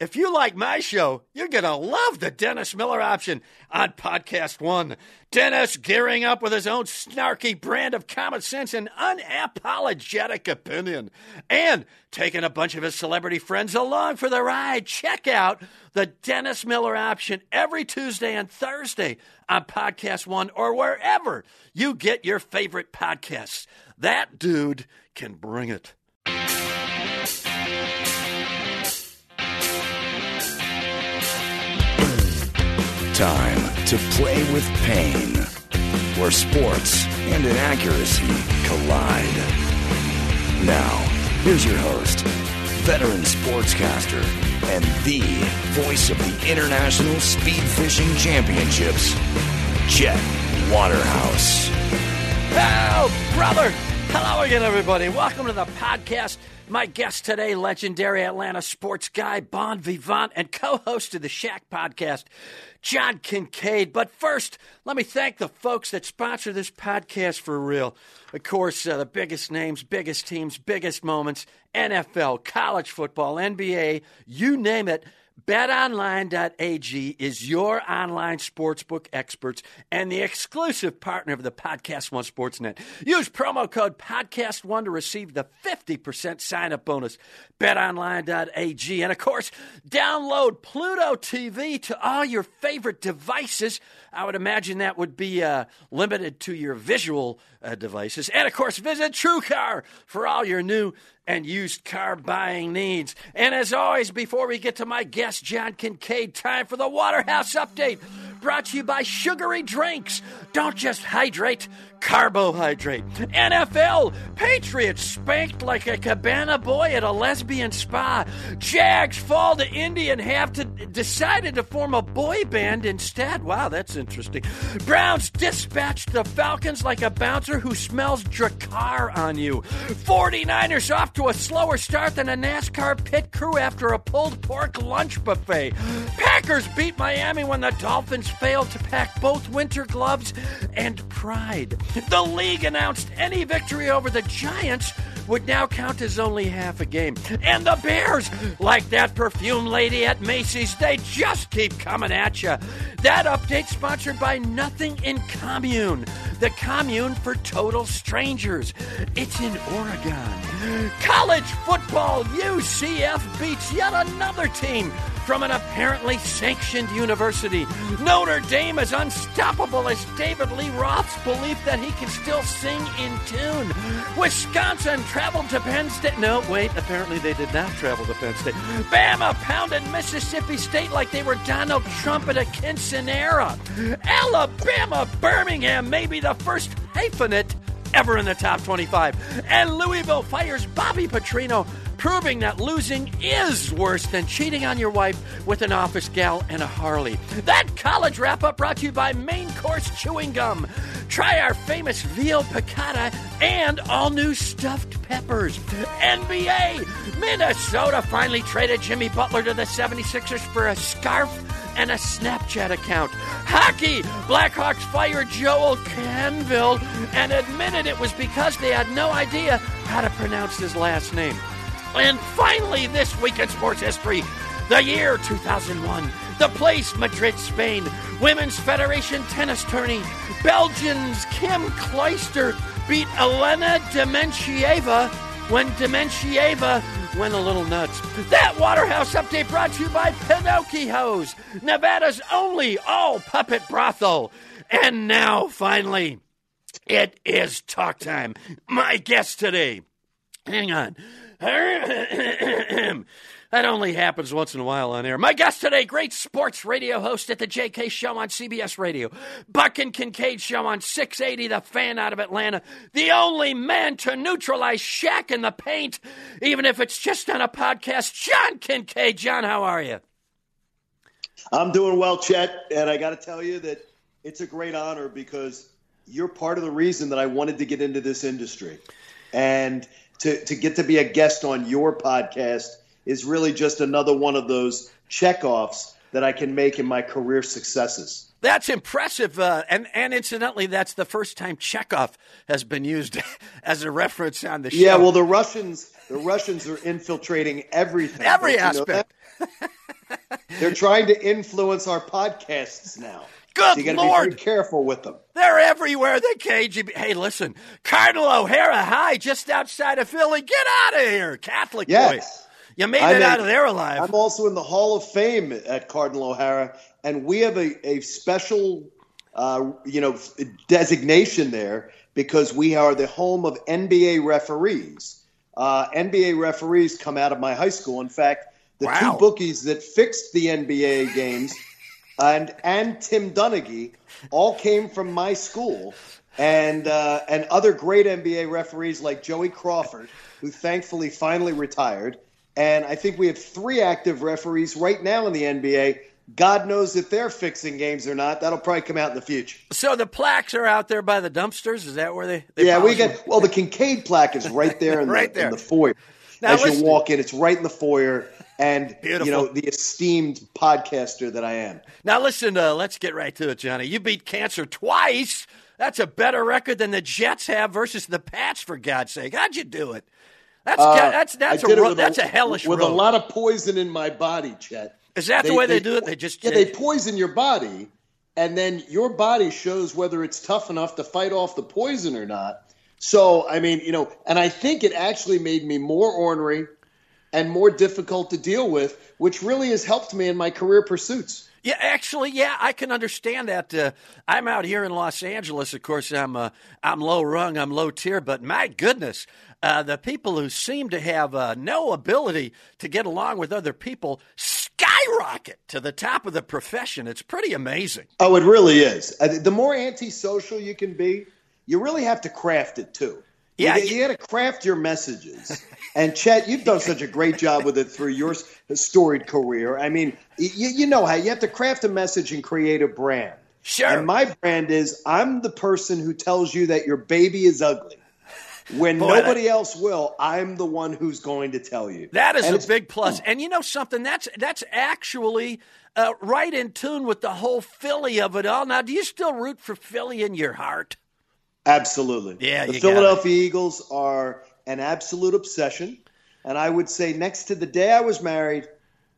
if you like my show, you're going to love the Dennis Miller option on Podcast One. Dennis gearing up with his own snarky brand of common sense and unapologetic opinion. And taking a bunch of his celebrity friends along for the ride. Check out the Dennis Miller option every Tuesday and Thursday on Podcast One or wherever you get your favorite podcasts. That dude can bring it. Time to play with pain, where sports and inaccuracy collide. Now, here's your host, veteran sportscaster, and the voice of the International Speed Fishing Championships, Chet Waterhouse. Oh, brother! Hello again, everybody. Welcome to the podcast. My guest today, legendary Atlanta sports guy, bon vivant, and co host of the Shack podcast, John Kincaid. But first, let me thank the folks that sponsor this podcast for real. Of course, uh, the biggest names, biggest teams, biggest moments NFL, college football, NBA, you name it. BetOnline.ag is your online sportsbook experts and the exclusive partner of the Podcast One Sportsnet. Use promo code Podcast One to receive the 50% sign up bonus. BetOnline.ag. And of course, download Pluto TV to all your favorite devices. I would imagine that would be uh, limited to your visual uh, devices. And of course, visit TrueCar for all your new and used car buying needs. And as always, before we get to my guest, John Kincaid, time for the Waterhouse Update. Brought to you by Sugary Drinks. Don't just hydrate, carbohydrate. NFL, Patriots spanked like a cabana boy at a lesbian spa. Jags fall to Indy and have to decided to form a boy band instead. Wow, that's interesting. Browns dispatched the Falcons like a bouncer who smells Drakkar on you. 49ers off to a slower start than a NASCAR pit crew after a pulled pork lunch buffet. Packers beat Miami when the Dolphins failed to pack both winter gloves and pride. The league announced any victory over the Giants would now count as only half a game. And the Bears, like that perfume lady at Macy's, they just keep coming at you. That update sponsored by Nothing in Commune, the commune for total strangers. It's in Oregon. College football, UCF beats yet another team from an apparently sanctioned university. Notre Dame is unstoppable as David Lee Roth's belief that he can still sing in tune. Wisconsin traveled to Penn State. No, wait, apparently they did not travel to Penn State. Bama pounded Mississippi State like they were Donald Trump at a quinceanera. Alabama, Birmingham may be the first hyphenate ever in the top 25. And Louisville fires Bobby Petrino proving that losing is worse than cheating on your wife with an office gal and a Harley. That college wrap up brought to you by Main Course Chewing Gum. Try our famous veal piccata and all new stuffed peppers. NBA, Minnesota finally traded Jimmy Butler to the 76ers for a scarf and a Snapchat account. Hockey, Blackhawks fired Joel Quenneville and admitted it was because they had no idea how to pronounce his last name. And finally, this week in sports history, the year 2001, the place Madrid, Spain, Women's Federation tennis tourney. Belgians Kim Clijsters beat Elena Dementieva when Dementieva went a little nuts. That Waterhouse update brought to you by Pinocchio's, Nevada's only all puppet brothel. And now, finally, it is talk time. My guest today. Hang on. that only happens once in a while on air. My guest today, great sports radio host at the JK Show on CBS Radio, Buck and Kincaid Show on 680, the fan out of Atlanta, the only man to neutralize Shaq in the paint, even if it's just on a podcast. John Kincaid. John, how are you? I'm doing well, Chet, and I got to tell you that it's a great honor because you're part of the reason that I wanted to get into this industry. And to, to get to be a guest on your podcast is really just another one of those checkoffs that I can make in my career successes. That's impressive, uh, and and incidentally, that's the first time Chekhov has been used as a reference on the show. Yeah, well, the Russians, the Russians are infiltrating everything, every Don't you know aspect. They're trying to influence our podcasts now. Good so you got to Lord. be careful with them. They're everywhere. The KGB. Hey, listen, Cardinal O'Hara High, just outside of Philly. Get out of here, Catholic boy. You made I it out of there alive. I'm also in the Hall of Fame at Cardinal O'Hara, and we have a, a special, uh, you know, designation there because we are the home of NBA referees. Uh, NBA referees come out of my high school. In fact, the Wow. two bookies that fixed the NBA games and and Tim Donaghy all came from my school, and uh, and other great NBA referees like Joey Crawford, who thankfully finally retired. And I think we have three active referees right now in the NBA. God knows if they're fixing games or not. That'll probably come out in the future. so the plaques are out there by the dumpsters. Is that where they? they yeah, we get well. The Kincaid plaque is right there in, Right the, there. in the foyer. Now As you walk in, it's right in the foyer. And Beautiful. you know the esteemed podcaster that I am. Now listen, uh, let's get right to it, Johnny. You beat cancer twice. That's a better record than the Jets have versus the Pats. For God's sake, how'd you do it? That's Uh, that's that's I a did it ro- with that's a hellish with road. a lot of poison in my body, Chet. Is that the way they do it? They just- yeah, they poison your body, and then your body shows whether it's tough enough to fight off the poison or not. So I mean, you know, and I think it actually made me more ornery and more difficult to deal with, which really has helped me in my career pursuits. Yeah, actually, yeah, I can understand that. Uh, I'm out here in Los Angeles. Of course, I'm uh, I'm low rung, I'm low tier, but my goodness, uh, the people who seem to have uh, no ability to get along with other people skyrocket to the top of the profession. It's pretty amazing. Oh, it really is. Uh, The more antisocial you can be, you really have to craft it too. Yeah, you, you- you got to craft your messages. and Chet, you've done such a great job with it through your storied career. I mean, you, you know how you have to craft a message and create a brand. Sure. And my brand is I'm the person who tells you that your baby is ugly. When Boy, nobody that- else will, I'm the one who's going to tell you. That is And a big plus. And you know something? That's that's actually uh, right in tune with the whole Philly of it all. Now, do you still root for Philly in your heart? Absolutely. Yeah, the Philadelphia Eagles are an absolute obsession. And I would say next to the day I was married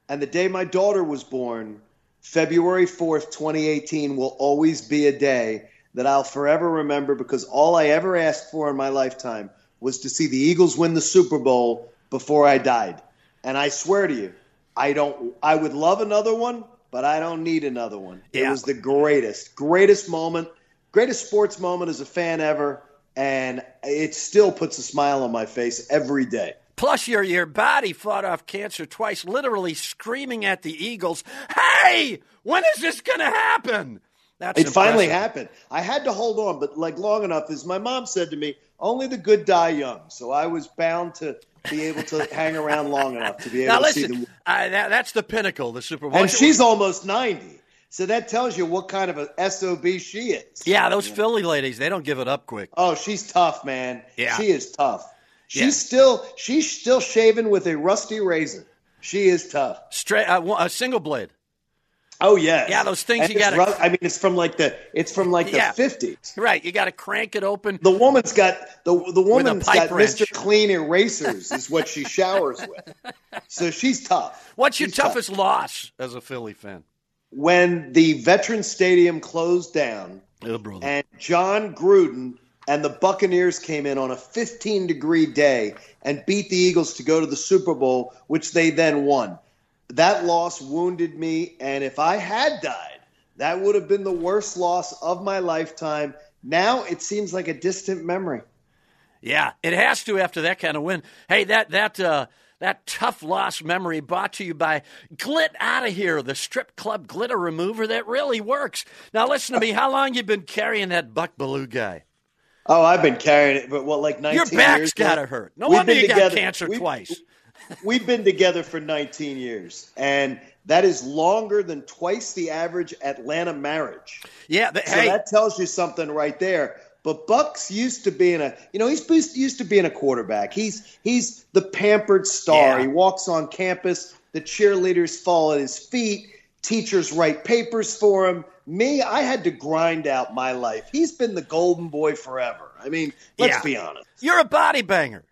and the day my daughter was born, February 4th, 2018 will always be a day that I'll forever remember because all I ever asked for in my lifetime was to see the Eagles win the Super Bowl before I died. And I swear to you, I don't I would love another one, but I don't need another one. It was the greatest, greatest moment, greatest sports moment as a fan ever, and it still puts a smile on my face every day. Plus, your your body fought off cancer twice, literally screaming at the Eagles, "Hey, when is this going to happen?" That's It finally happened. I had to hold on, but like long enough, as my mom said to me, only the good die young. So I was bound to be able to hang around long enough to be able Now to see listen, them. uh, that, that's the pinnacle, the Super Bowl. And she's almost 90. So that tells you what kind of a SOB she is. yeah, those Philly ladies, they don't give it up quick. Oh, she's tough, man. Yeah. She is tough. She's Yeah. still she's still shaving with a rusty razor. She is tough. Straight, uh, a single blade. Oh yeah, Yeah, those things And you gotta- ru- I mean, it's from like the it's from like the Yeah. fifties. Right, you got to crank it open. The woman's got the the woman's pipe got wrench. Mr. Clean erasers is what she showers with. So she's tough. What's your She's tough. toughest loss as a Philly fan? When the Veteran Stadium closed down Oh, and Jon Gruden and the Buccaneers came in on a 15 degree day and beat the Eagles to go to the Super Bowl, which they then won. That loss wounded me, and if I had died, that would have been the worst loss of my lifetime. Now it seems like a distant memory. Yeah, it has to after that kind of win. Hey, that that uh, that tough loss memory brought to you by Glit Out of Here, the strip club glitter remover that really works. Now listen to me. How long you been carrying that Buck Belue guy? Oh, I've been carrying it, but what, like 19 Your back's years got to hurt. No We've wonder you got cancer we've- twice. We've been together for 19 years, and that is longer than twice the average Atlanta marriage. Yeah, but, So hey, that tells you something right there. But Bucks used to being a, you know, he's used- used to being a quarterback. He's he's the pampered star. Yeah. He walks on campus. The cheerleaders fall at his feet. Teachers write papers for him. Me, I had to grind out my life. He's been the golden boy forever. I mean, let's Yeah. be honest. You're a body banger.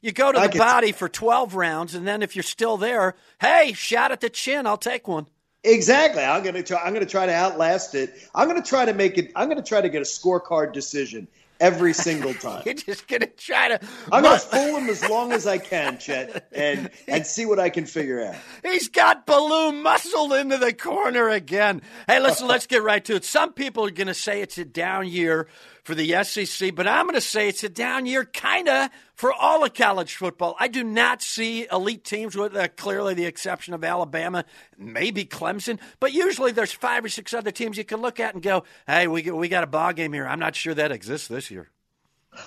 You go to I the body for 12 rounds, and then if you're still there, hey, shot at the chin, I'll take one. Exactly. I'm gonna try. I'm gonna try to outlast it. I'm gonna try to make it. I'm gonna try to get a scorecard decision every single time. You're just going to try to. I'm gonna fool him as long as I can, Chet, and and see what I can figure out. He's got balloon muscled into the corner again. Hey, listen, let's get right to it. Some people are going to say it's a down year for the SEC, but I'm going to say it's a down year kind of for all of college football. I do not see elite teams with uh, clearly the exception of Alabama, maybe Clemson, but usually there's five or six other teams you can look at and go, hey, we, we got a ball game here. I'm not sure that exists this year.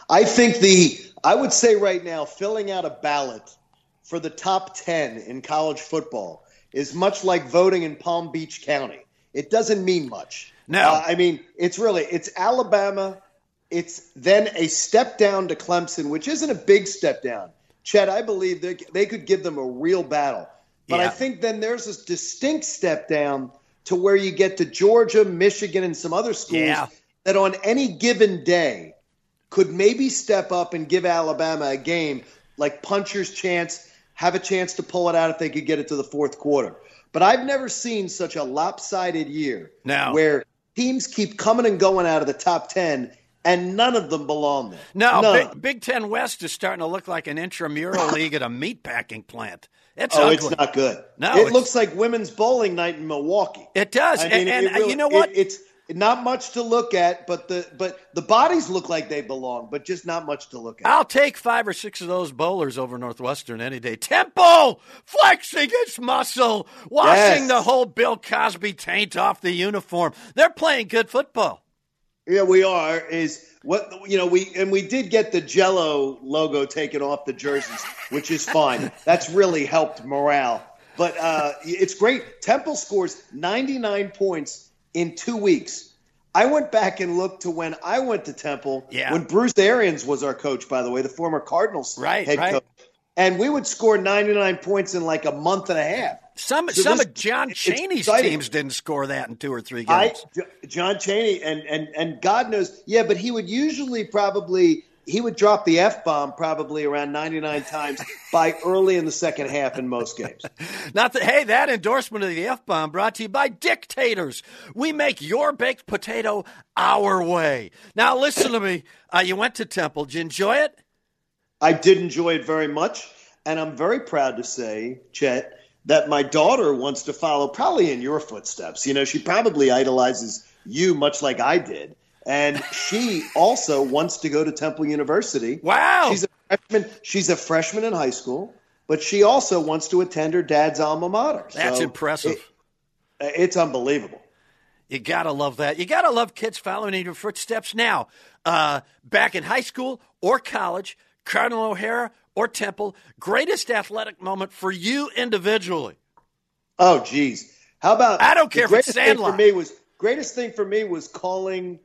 I think the. I would say right now, filling out a ballot for the top ten in college football is much like voting in Palm Beach County. It doesn't mean much. No. Uh, I mean it's really it's Alabama. It's then a step down to Clemson, which isn't a big step down. Chet, I believe they, they could give them a real battle. But Yeah. I think then there's this distinct step down to where you get to Georgia, Michigan, and some other schools Yeah. that on any given day could maybe step up and give Alabama a game like puncher's chance, have a chance to pull it out if they could get it to the fourth quarter. But I've never seen such a lopsided year No. where teams keep coming and going out of the top 10 and none of them belong there. No. Big, Big Ten West is starting to look like an intramural league at a meatpacking plant. It's Oh, ugly. it's not good. No, it looks like women's bowling night in Milwaukee. It does, I and, and, it really- you know what? it- it's not much to look at, but the but the bodies look like they belong, but just not much to look at. I'll take five or six of those bowlers over Northwestern any day. Temple flexing its muscle, washing Yes. the whole Bill Cosby taint off the uniform. They're playing good football. Yeah, we are. Is what you know we and we did get the Jello logo taken off the jerseys, which is fine. That's really helped morale. But uh, it's great. Temple scores 99 points in two weeks. I went back and looked to when I went to Temple Yeah. when Bruce Arians was our coach, by the way, the former Cardinals Right, head right. coach. And we would score 99 points in like a month and a half. Some So some this- of John Cheney's teams didn't score that in two or three games. J- John Cheney, and, and, and God knows, yeah, but he would usually probably he would drop the f bomb probably around ninety nine times by early in the second half in most games. Not that, hey, that endorsement of the F bomb brought to you by Dictators. We make your baked potato our way. Now, listen to me. Uh, you went to Temple. Did you enjoy it? I did enjoy it very much, and I'm very proud to say, Chet, that my daughter wants to follow probably in your footsteps. You know, she probably idolizes you much like I did. And she also wants to go to Temple University. Wow. She's a freshman. She's a freshman in high school, but she also wants to attend her dad's alma mater. That's So impressive. it- it's unbelievable. You gotta love that. You gotta love kids following in your footsteps. Now, uh, back in high school or college, Cardinal O'Hara or Temple, greatest athletic moment for you individually. Oh, geez. How about I don't care if it's thing for Sandlot. me was greatest thing for me was calling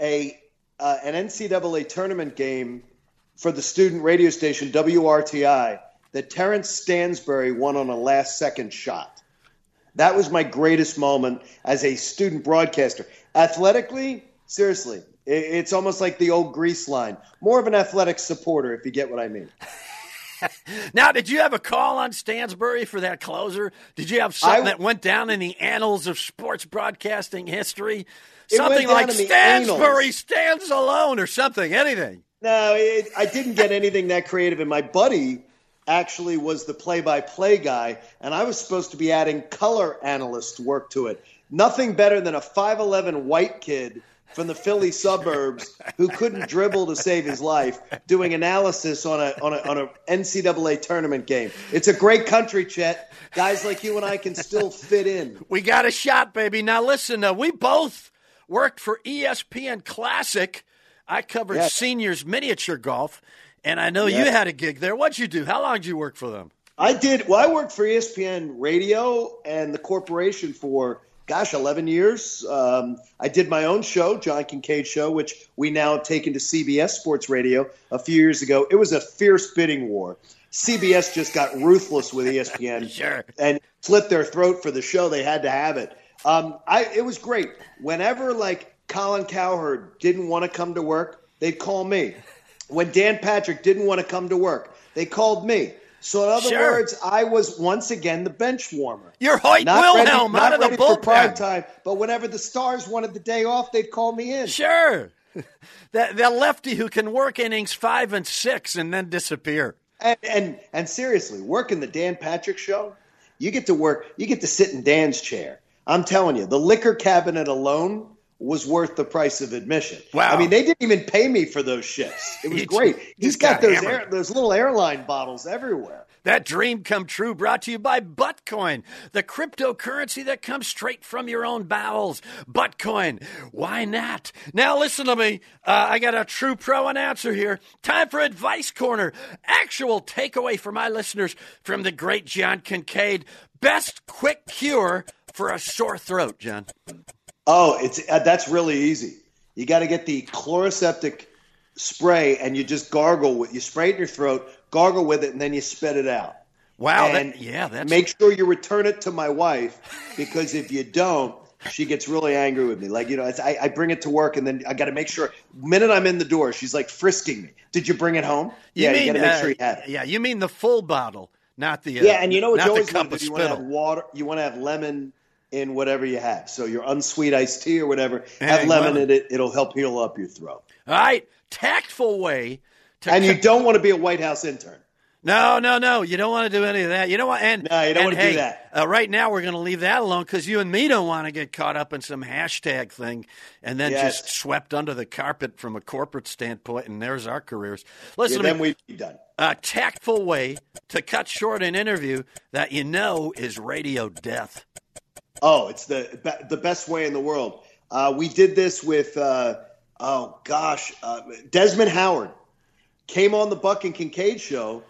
a uh, an NCAA tournament game for the student radio station WRTI that Terrence Stansbury won on a last second shot. That was my greatest moment as a student broadcaster. Athletically, seriously, it's almost like the old grease line. More of an athletic supporter, if you get what I mean. Now, did you have a call on Stansbury for that closer? Did you have something I- that went down in the annals of sports broadcasting history? It Something like Stansbury stands alone or something, anything. No, it, I didn't get anything that creative. And my buddy actually was the play-by-play guy, and I was supposed to be adding color analyst work to it. Nothing better than a 5'11 white kid from the Philly suburbs who couldn't dribble to save his life doing analysis on a on a on a NCAA tournament game. It's a great country, Chet. Guys like you and I can still fit in. We got a shot, baby. Now, listen, uh, we both worked for ESPN Classic. I covered Yes. seniors miniature golf, and I know you had a gig there. What'd you do? How long did you work for them? I did. Well, I worked for ESPN Radio and the corporation for, gosh, 11 years. Um, I did my own show, John Kincaid Show, which we now have taken to CBS Sports Radio a few years ago. It was a fierce bidding war. CBS just got ruthless with ESPN Sure. and slit their throat for the show. They had to have it. Um, I it was great. Whenever like Colin Cowherd didn't want to come to work, they'd call me. When Dan Patrick didn't want to come to work, they called me. So in other Sure. words, I was once again the bench warmer. You're Hoyt Not Wilhelm ready, out of the ready for prime time, but whenever the stars wanted the day off, they'd call me in. Sure. that, that lefty who can work innings five and six and then disappear. And, and and seriously, working the Dan Patrick show, you get to work. You get to sit in Dan's chair. I'm telling you, the liquor cabinet alone was worth the price of admission. Wow. I mean, they didn't even pay me for those shifts. It was great. just- He's got, got those air, those little airline bottles everywhere. That dream come true brought to you by Buttcoin, the cryptocurrency that comes straight from your own bowels. Buttcoin, why not? Now listen to me. Uh, I got a true pro announcer here. Time for Advice Corner. Actual takeaway for my listeners from the great John Kincaid. Best quick cure for a sore throat, John. Oh, it's uh, that's really easy. You got to get the Chloraseptic spray, and you just gargle with. You spray it in your throat, gargle with it, and then you spit it out. Wow, and that, yeah, that's make sure you return it to my wife because if you don't, she gets really angry with me. Like you know, it's, I, I bring it to work and then I got to make sure. Minute I'm in the door, she's like frisking me. Did you bring it home? yeah, you got to make uh, sure you have it. Yeah, you mean the full bottle, not the uh, Yeah, and you know what you always want to do? You want to have water. You want to have lemon in whatever you have. So your unsweet iced tea or whatever, Hey, have lemon lemon. in it. It'll help heal up your throat. All right, tactful way to And you don't want to be a White House intern. No, no, no. You don't want to do any of that. You know what? And No, you don't and wanna do that. Uh, right now, we're going to leave that alone because you and me don't want to get caught up in some hashtag thing and then Yes. just swept under the carpet from a corporate standpoint. And there's our careers. Yeah, Listen to then we'd be done. A tactful way to cut short an interview that you know is radio death. Oh, it's the be- the best way in the world. Uh, we did this with uh, oh gosh, uh, Desmond Howard came on the Buck and Kincaid show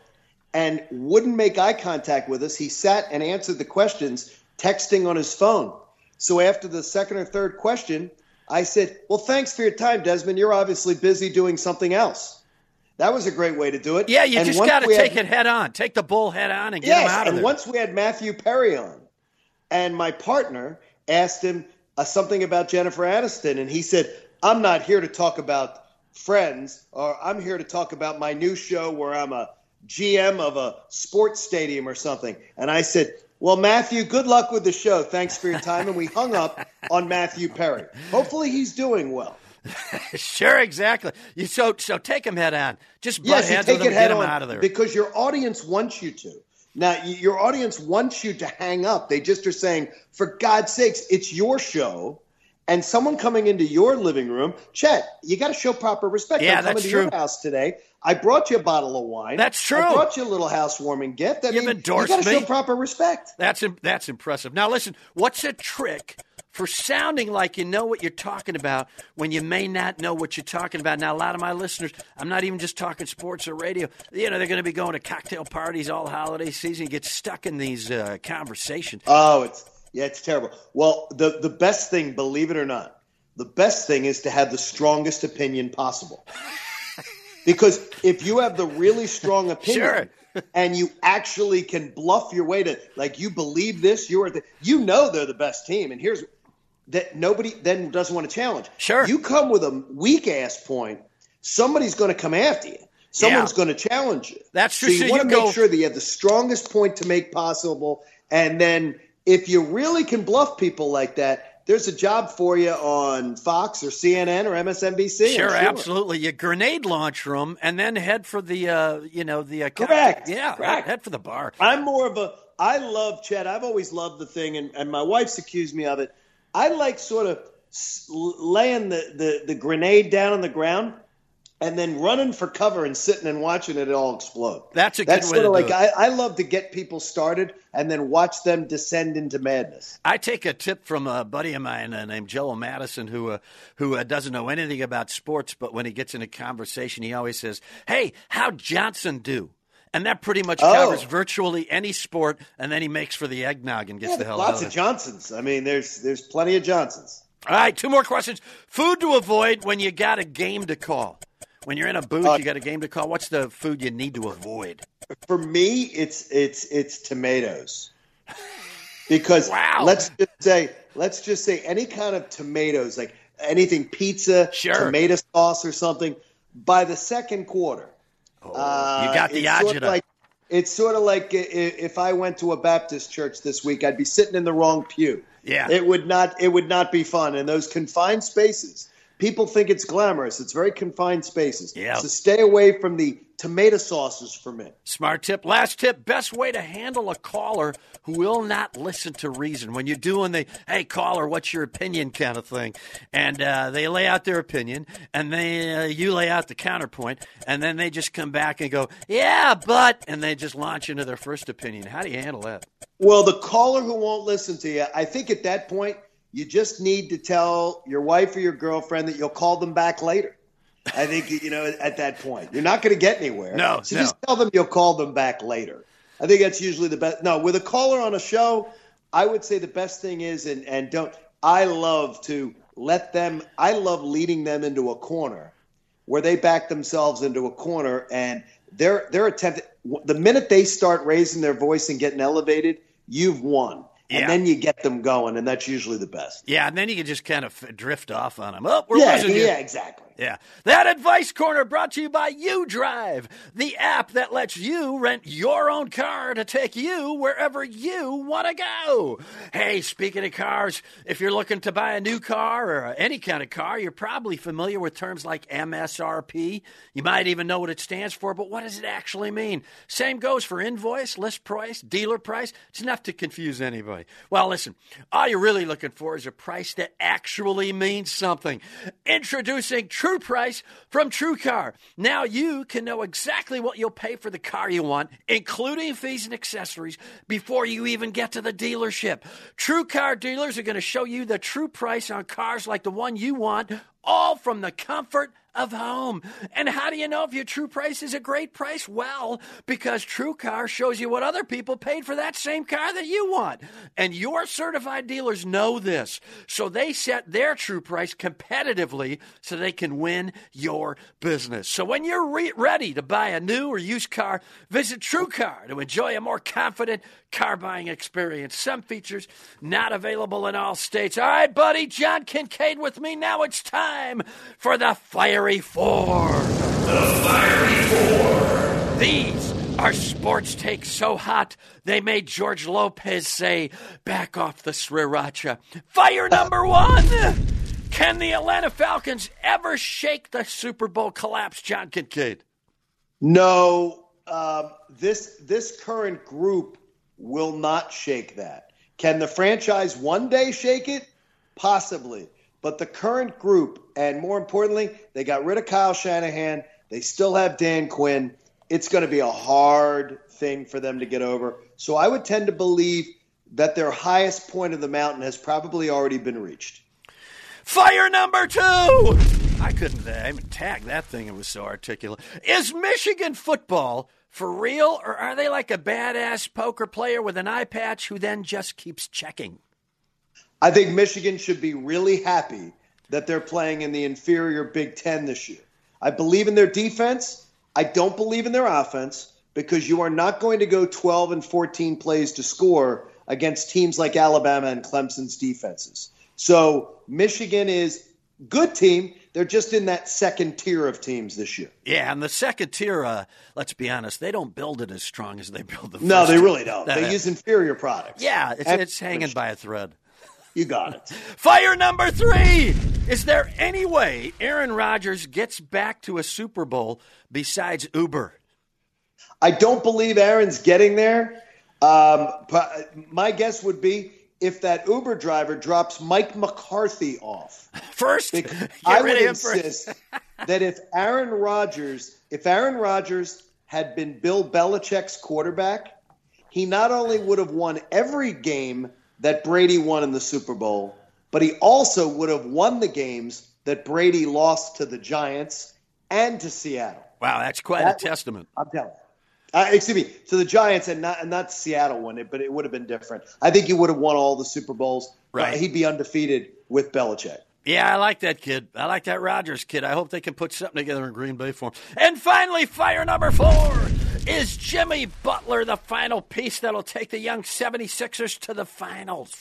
and wouldn't make eye contact with us. He sat and answered the questions texting on his phone. So after the second or third question, I said, "Well, thanks for your time, Desmond. You're obviously busy doing something else." That was a great way to do it. Yeah, you And just got to take had- it head on. Take the bull head on and get him out of and there. And once we had Matthew Perry on, and my partner asked him uh, something about Jennifer Aniston, and he said, "I'm not here to talk about Friends, or I'm here to talk about my new show where I'm a GM of a sports stadium or something." And I said. Well, Matthew, good luck with the show. Thanks for your time. And we hung up on Matthew Perry. Hopefully, he's doing well. sure, exactly. You so so take him head on. Just butt Yes, heads take with him, it head get him on out of there. because your audience wants you to. Now, your audience wants you to hang up. They just are saying, for God's sakes, it's your show. And someone coming into your living room, Chet, you got to show proper respect. Yeah, I'm coming that's to true. your house today. I brought you a bottle of wine. That's true. I brought you a little housewarming gift. I You've mean, endorsed you got to me. show proper respect. That's that's impressive. Now listen, what's a trick for sounding like you know what you're talking about when you may not know what you're talking about? Now a lot of my listeners, I'm not even just talking sports or radio. You know, they're going to be going to cocktail parties all holiday season. You get stuck in these uh, conversations. Oh, it's yeah, it's terrible. Well, the the best thing, believe it or not, the best thing is to have the strongest opinion possible. because if you have the really strong opinion Sure. and you actually can bluff your way to like you believe this, you are the you know they're the best team, and here's that nobody then doesn't want to challenge. Sure. You come with a weak ass point, somebody's going to come after you. Someone's Yeah. going to challenge you. That's true. So you So want to make go- sure that you have the strongest point to make possible, and then if you really can bluff people like that, there's a job for you on Fox or CNN or MSNBC. I'm Sure, absolutely. You grenade launch them and then head for the, uh, you know, the uh, Correct, Yeah, correct. head for the bar. I'm more of a. I love Chet. I've always loved the thing, and, and my wife's accused me of it. I like sort of laying the, the, the grenade down on the ground and then running for cover and sitting and watching it all explode. That's a good That's way sort to of do like it. I, I love to get people started and then watch them descend into madness. I take a tip from a buddy of mine uh, named Joel Madison, who uh, who uh, doesn't know anything about sports, but when he gets in a conversation, he always says, "Hey, how'd Johnson do?" And that pretty much Oh. covers virtually any sport. And then he makes for the eggnog and gets Yeah, the hell lots out of of. Johnsons. I mean, there's there's plenty of Johnsons. All right, two more questions. Food to avoid when you got a game to call. When you're in a booth, Uh, you got a game to call. What's the food you need to avoid? For me, it's it's it's tomatoes. Because Wow. let's just say let's just say any kind of tomatoes, like anything pizza, Sure. tomato sauce or something, by the second quarter. Uh, you got the it's sort of like it's sort of like if I went to a Baptist church this week, I'd be sitting in the wrong pew. Yeah. it would not. It would not be fun in those confined spaces. People think it's glamorous. It's very confined spaces. Yeah. So stay away from the tomato sauces for me. Smart tip. Last tip. Best way to handle a caller who will not listen to reason. When you're doing the, hey, caller, what's your opinion kind of thing. And uh, they lay out their opinion, and they uh, you lay out the counterpoint, and then they just come back and go, yeah, but, and they just launch into their first opinion. How do you handle that? Well, the caller who won't listen to you, I think at that point you just need to tell your wife or your girlfriend that you'll call them back later. I think you know at that point you're not going to get anywhere. No, so no. just tell them you'll call them back later. I think that's usually the best. No, with a caller on a show, I would say the best thing is and and don't. I love to let them. I love leading them into a corner where they back themselves into a corner and they're they're attempting. The minute they start raising their voice and getting elevated, you've won. Yeah. And then you get them going, and that's usually the best. Yeah, and then you can just kind of drift off on them. Oh, we're Yeah, losing you. yeah, exactly. Yeah. That advice corner brought to you by UDrive, the app that lets you rent your own car to take you wherever you want to go. Hey, speaking of cars, if you're looking to buy a new car or any kind of car, you're probably familiar with terms like MSRP. You might even know what it stands for, but what does it actually mean? Same goes for invoice, list price, dealer price. It's enough to confuse anybody. Well, listen, all you're really looking for is a price that actually means something. Introducing True True price from TrueCar. Now you can know exactly what you'll pay for the car you want, including fees and accessories, before you even get to the dealership. TrueCar dealers are going to show you the true price on cars like the one you want, all from the comfort of home. And how do you know if your true price is a great price? Well, because True Car shows you what other people paid for that same car that you want. And your certified dealers know this. So they set their true price competitively so they can win your business. So when you're re- ready to buy a new or used car, visit True Car to enjoy a more confident car buying experience. Some features not available in all states. All right, buddy, John Kincaid with me. Now it's time for the Fiery Four. The Fiery Four. These are sports takes so hot they made George Lopez say, back off the sriracha. Fire number one. Can the Atlanta Falcons ever shake the Super Bowl collapse, John Kincaid? No, um, this this current group will not shake that. Can the franchise one day shake it? Possibly. But the current group, and more importantly, they got rid of Kyle Shanahan. They still have Dan Quinn. It's going to be a hard thing for them to get over. So I would tend to believe that their highest point of the mountain has probably already been reached. Fire number two. I couldn't uh, I even tag that thing. It was so articulate. Is Michigan football for real, or are they like a badass poker player with an eye patch who then just keeps checking? I think Michigan should be really happy that they're playing in the inferior Big Ten this year. I believe in their defense. I don't believe in their offense because you are not going to go 12 and 14 plays to score against teams like Alabama and Clemson's defenses. So Michigan is good team. They're just in that second tier of teams this year. Yeah, and the second tier, uh, let's be honest, they don't build it as strong as they build the. No, they really don't. That- They use inferior products. Yeah, it's, it's hanging by a thread. You got it. Fire number three. Is there any way Aaron Rodgers gets back to a Super Bowl besides Uber? I don't believe Aaron's getting there. Um, but my guess would be if that Uber driver drops Mike McCarthy off. First, I would of him first. insist that if Aaron Rodgers, if Aaron Rodgers had been Bill Belichick's quarterback, he not only would have won every game that Brady won in the Super Bowl, but he also would have won the games that Brady lost to the Giants and to Seattle. Wow, that's quite That- a testament. I'm telling you. Uh, excuse me, to the Giants and not and not Seattle won it, but it would have been different. I think he would have won all the Super Bowls. Right. He'd be undefeated with Belichick. Yeah, I like that kid. I like that Rodgers kid. I hope they can put something together in Green Bay for him. And finally, fire number four. Is Jimmy Butler the final piece that'll take the young 76ers to the finals?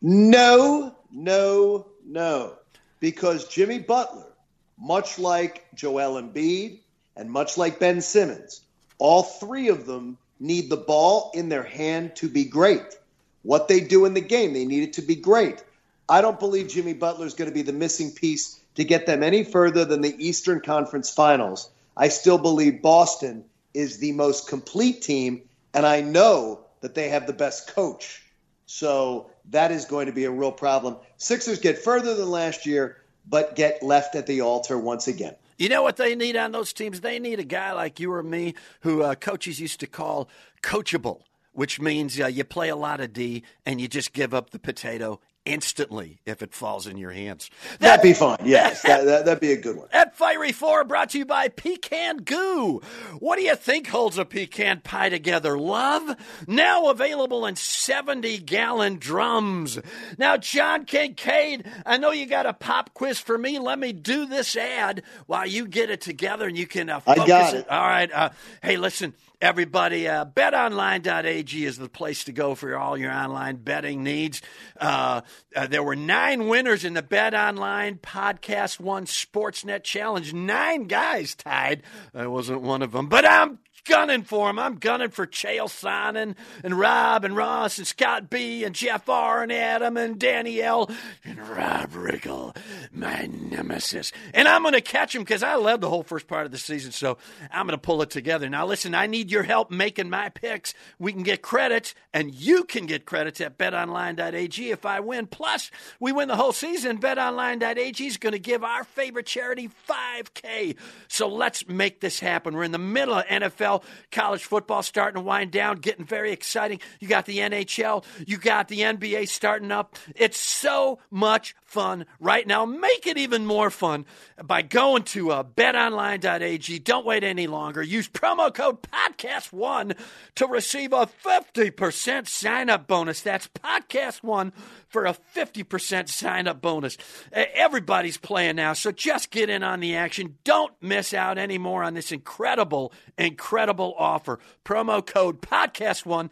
No, no, no. Because Jimmy Butler, much like Joel Embiid and much like Ben Simmons, all three of them need the ball in their hand to be great. What they do in the game, they need it to be great. I don't believe Jimmy Butler is going to be the missing piece to get them any further than the Eastern Conference Finals. I still believe Boston is the most complete team, and I know that they have the best coach. So that is going to be a real problem. Sixers get further than last year, but get left at the altar once again. You know what they need on those teams? They need a guy like you or me who uh, coaches used to call coachable, which means uh, you play a lot of D and you just give up the potato instantly if it falls in your hands. That, would be fun. Yes, that, that, would be a good one. At Fiery 4, brought to you by Pecan Goo. What do you think holds a pecan pie together? Love? Now available in 70 gallon drums. Now, John Kincaid, I know you got a pop quiz for me. Let me do this ad while you get it together and you can uh, I got it. it. All right. Uh, hey, listen everybody. Uh, betonline.ag is the place to go for all your online betting needs. Uh, uh, there were nine winners in the Bet Online Podcast One Sportsnet Challenge. Nine guys tied. I wasn't one of them, but I'm gunning for him. I'm gunning for Chael Sonnen and Rob and Ross and Scott B and Jeff R and Adam and Danielle and Rob Riggle, my nemesis. And I'm going to catch him because I led the whole first part of the season, so I'm going to pull it together. Now, listen, I need your help making my picks. We can get credits, and you can get credits at betonline.ag if I win. Plus, we win the whole season. BetOnline.ag is going to give our favorite charity 5K. So let's make this happen. We're in the middle of NFL NFL, college football starting to wind down, getting very exciting. You got the NHL, you got the NBA starting up. It's so much fun right now. Make it even more fun by going to uh, betonline.ag. Don't wait any longer. Use promo code podcast1 to receive a 50% sign up bonus. That's podcast1 for a 50% sign up bonus. Everybody's playing now, so just get in on the action. Don't miss out anymore on this incredible, incredible offer. Promo code podcast1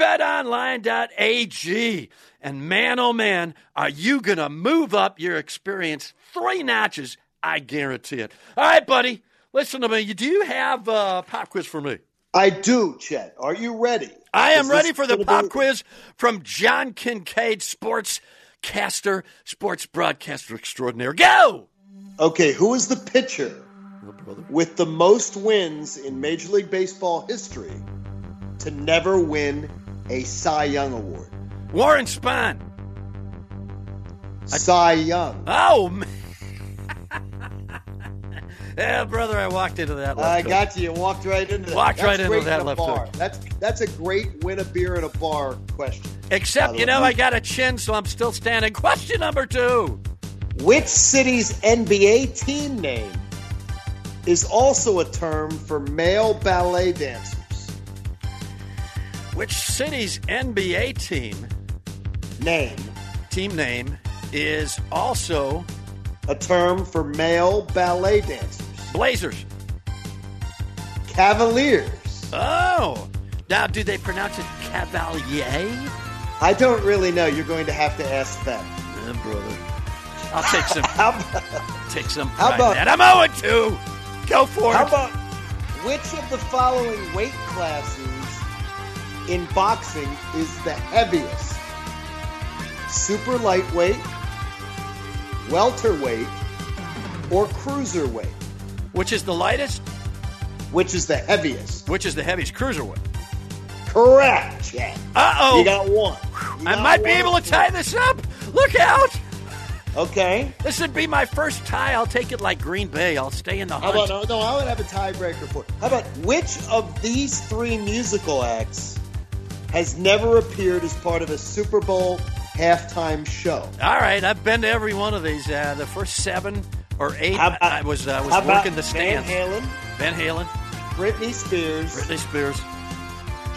betonline.ag. And man, oh man, are you going to move up your experience three notches? I guarantee it. All right, buddy, listen to me. Do you have a pop quiz for me? I do, Chet. Are you ready? I am ready for the pop be... quiz from John Kincaid, sports caster, sports broadcaster extraordinaire. Go! Okay, who is the pitcher with the most wins in Major League Baseball history to never win a Cy Young Award. Warren Spahn. Cy Young. Oh, man. yeah, brother, I walked into that. Left I got you. You walked right into that. Walked that's right into that left bar. hook. That's that's a great win a beer in a bar question. Except, you know, I got a chin, so I'm still standing. Question number two. Which city's NBA team name is also a term for male ballet dancers? Which city's NBA team name team name is also a term for male ballet dancers? Blazers. Cavaliers. Oh. Now, do they pronounce it Cavalier? I don't really know. You're going to have to ask them. Yeah, brother. I'll take some. how about, take some pride how about, that. I'm 0 2. Go for how it. How about which of the following weight classes in boxing is the heaviest super lightweight, welterweight, or cruiserweight? Which is the lightest? Which is the heaviest? Which is the heaviest? Cruiserweight. Correct, Chad. Uh oh. You got one. You I might be able to tie this up. Look out. Okay. This would be my first tie. I'll take it like Green Bay. I'll stay in the hunt. How about, no, no, I would have a tiebreaker for How about which of these three musical acts has never appeared as part of a Super Bowl halftime show. All right, I've been to every one of these. Uh, the first seven or eight, about, I was uh, was working the stands. Van Halen, Van Halen, Britney Spears, Britney Spears,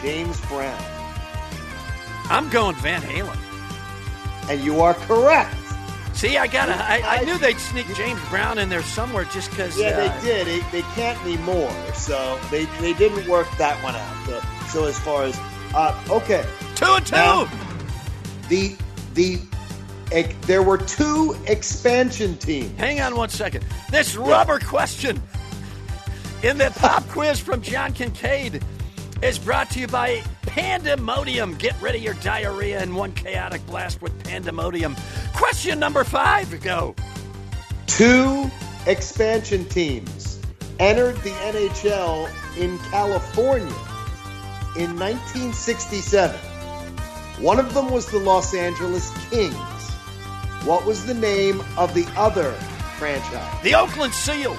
James Brown. I'm going Van Halen, and you are correct. See, I got. I, I knew they'd sneak James Brown in there somewhere just because. Yeah, uh, they did. They, they can't anymore, so they they didn't work that one out. So, so as far as uh, okay, two and two. Now, the the ec- there were two expansion teams. Hang on one second. This rubber question in the pop quiz from John Kincaid is brought to you by Pandemodium. Get rid of your diarrhea in one chaotic blast with Pandemodium. Question number five, go. Two expansion teams entered the NHL in California in 1967. One of them was the Los Angeles Kings. What was the name of the other franchise? The Oakland Seals.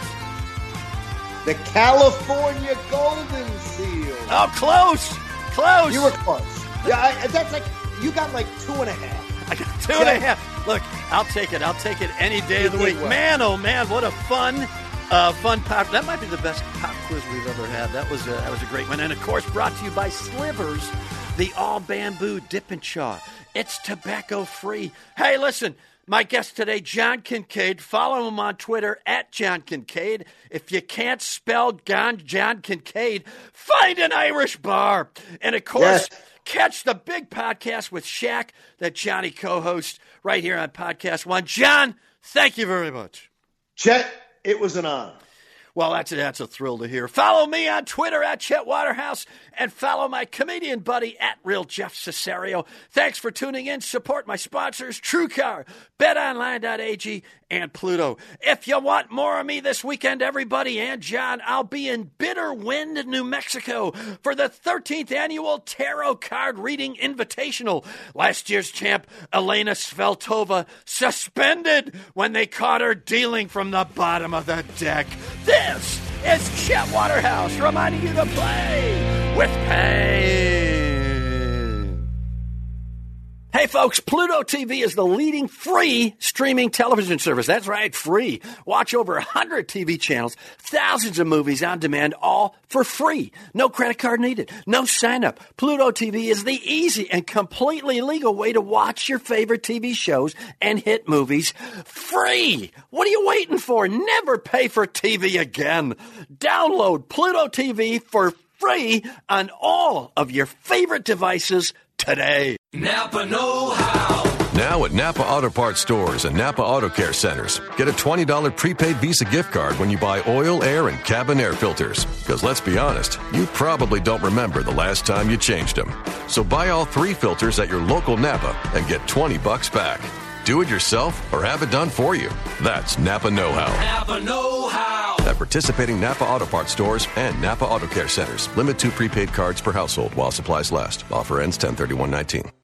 The California Golden Seals. Oh, close. Close. You were close. Yeah, I, that's like you got like two and a half. I got two and a half. Look, I'll take it. I'll take it any day You of the week. well. Man, oh man, what a fun, uh, fun pop. That might be the best pop quiz we've ever had. That was a, that was a great one, and of course, brought to you by Slivers, the all bamboo Dippin' Chaw. It's tobacco free. Hey, listen. My guest today, John Kincade. Follow him on Twitter at John Kincade. If you can't spell John, John Kincade, find an Irish bar. And of course, Yes. Catch the big podcast with Shaq that Johnny co hosts right here on Podcast One. John, thank you very much. Chet, it was an honor. Well, that's a, that's a thrill to hear. Follow me on Twitter at Chet Waterhouse and follow my comedian buddy at Real Jeff Cesario. Thanks for tuning in. Support my sponsors, TrueCar, BetOnline.ag, and Pluto. If you want more of me this weekend, everybody, and John, I'll be in Bitter Wind, New Mexico for the 13th annual Tarot Card Reading Invitational. Last year's champ, Elena Sveltova, suspended when they caught her dealing from the bottom of the deck. This is Chet Waterhouse reminding you to play with pain. Hey folks, Pluto TV is the leading free streaming television service. That's right, free. Watch over 100 TV channels, thousands of movies on demand, all for free. No credit card needed, no sign up. Pluto TV is the easy and completely legal way to watch your favorite TV shows and hit movies free. What are you waiting for? Never pay for TV again. Download Pluto TV for free on all of your favorite devices today. Napa Know How. Now at Napa Auto Parts stores and Napa Auto Care centers, get a $20 prepaid Visa gift card when you buy oil, air, and cabin air filters. Because let's be honest, you probably don't remember the last time you changed them. So buy all three filters at your local Napa and get 20 bucks back. Do it yourself or have it done for you. That's Napa Know How. Napa Know How. At participating Napa Auto Parts stores and Napa Auto Care centers. Limit two prepaid cards per household while supplies last. Offer ends 103119.